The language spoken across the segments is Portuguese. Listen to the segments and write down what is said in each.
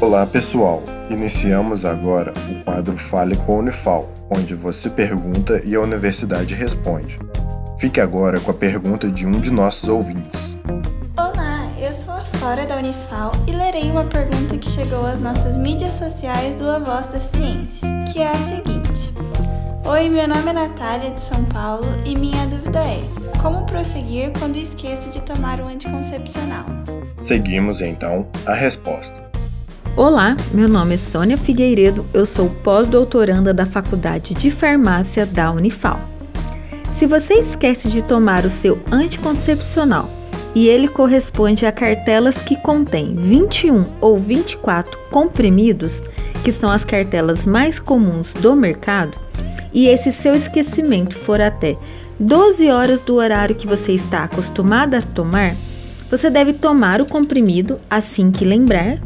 Olá pessoal, iniciamos agora o quadro Fale com a Unifal, onde você pergunta e a universidade responde. Fique agora com a pergunta de um de nossos ouvintes. Olá, eu sou a Flora da Unifal e lerei uma pergunta que chegou às nossas mídias sociais do A Voz da Ciência, que é a seguinte. Oi, meu nome é Natália de São Paulo e minha dúvida é: como prosseguir quando esqueço de tomar o anticoncepcional? Seguimos então a resposta. Olá, meu nome é Sônia Figueiredo, eu sou pós-doutoranda da Faculdade de Farmácia da Unifal. Se você esquece de tomar o seu anticoncepcional e ele corresponde a cartelas que contêm 21 ou 24 comprimidos, que são as cartelas mais comuns do mercado, e esse seu esquecimento for até 12 horas do horário que você está acostumada a tomar, você deve tomar o comprimido assim que lembrar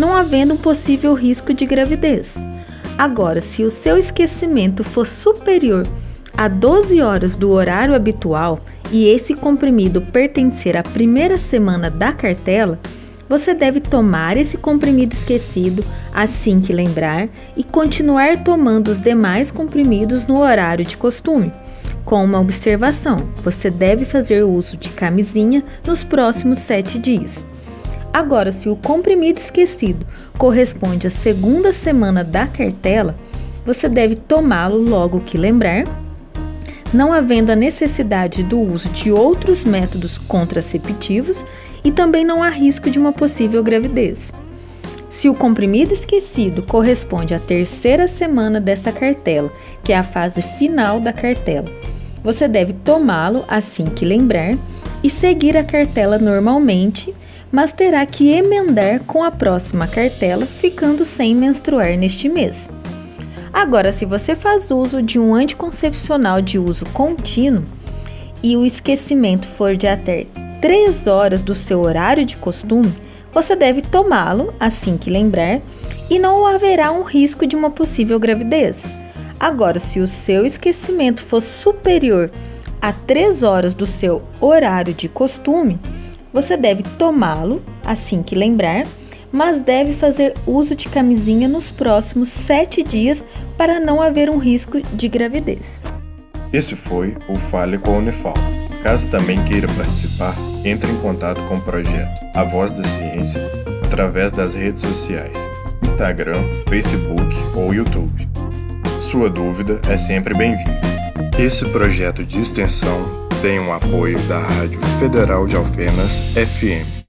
não havendo um possível risco de gravidez. Agora, se o seu esquecimento for superior a 12 horas do horário habitual e esse comprimido pertencer à primeira semana da cartela, você deve tomar esse comprimido esquecido assim que lembrar e continuar tomando os demais comprimidos no horário de costume. Com uma observação: você deve fazer uso de camisinha nos próximos sete dias. Agora, se o comprimido esquecido corresponde à segunda semana da cartela, você deve tomá-lo logo que lembrar, não havendo a necessidade do uso de outros métodos contraceptivos e também não há risco de uma possível gravidez. Se o comprimido esquecido corresponde à terceira semana desta cartela, que é a fase final da cartela, você deve tomá-lo assim que lembrar e seguir a cartela normalmente mas terá que emendar com a próxima cartela, ficando sem menstruar neste mês. Agora, se você faz uso de um anticoncepcional de uso contínuo e o esquecimento for de até 3 horas do seu horário de costume, você deve tomá-lo assim que lembrar e não haverá um risco de uma possível gravidez. Agora, se o seu esquecimento for superior a 3 horas do seu horário de costume, você deve tomá-lo assim que lembrar, mas deve fazer uso de camisinha nos próximos sete dias para não haver um risco de gravidez. Esse foi o Fale com a Unifal. Caso também queira participar, entre em contato com o projeto A Voz da Ciência através das redes sociais, Instagram, Facebook ou YouTube. Sua dúvida é sempre bem-vinda. Esse projeto de extensão tem o apoio da Rádio Federal de Alfenas FM.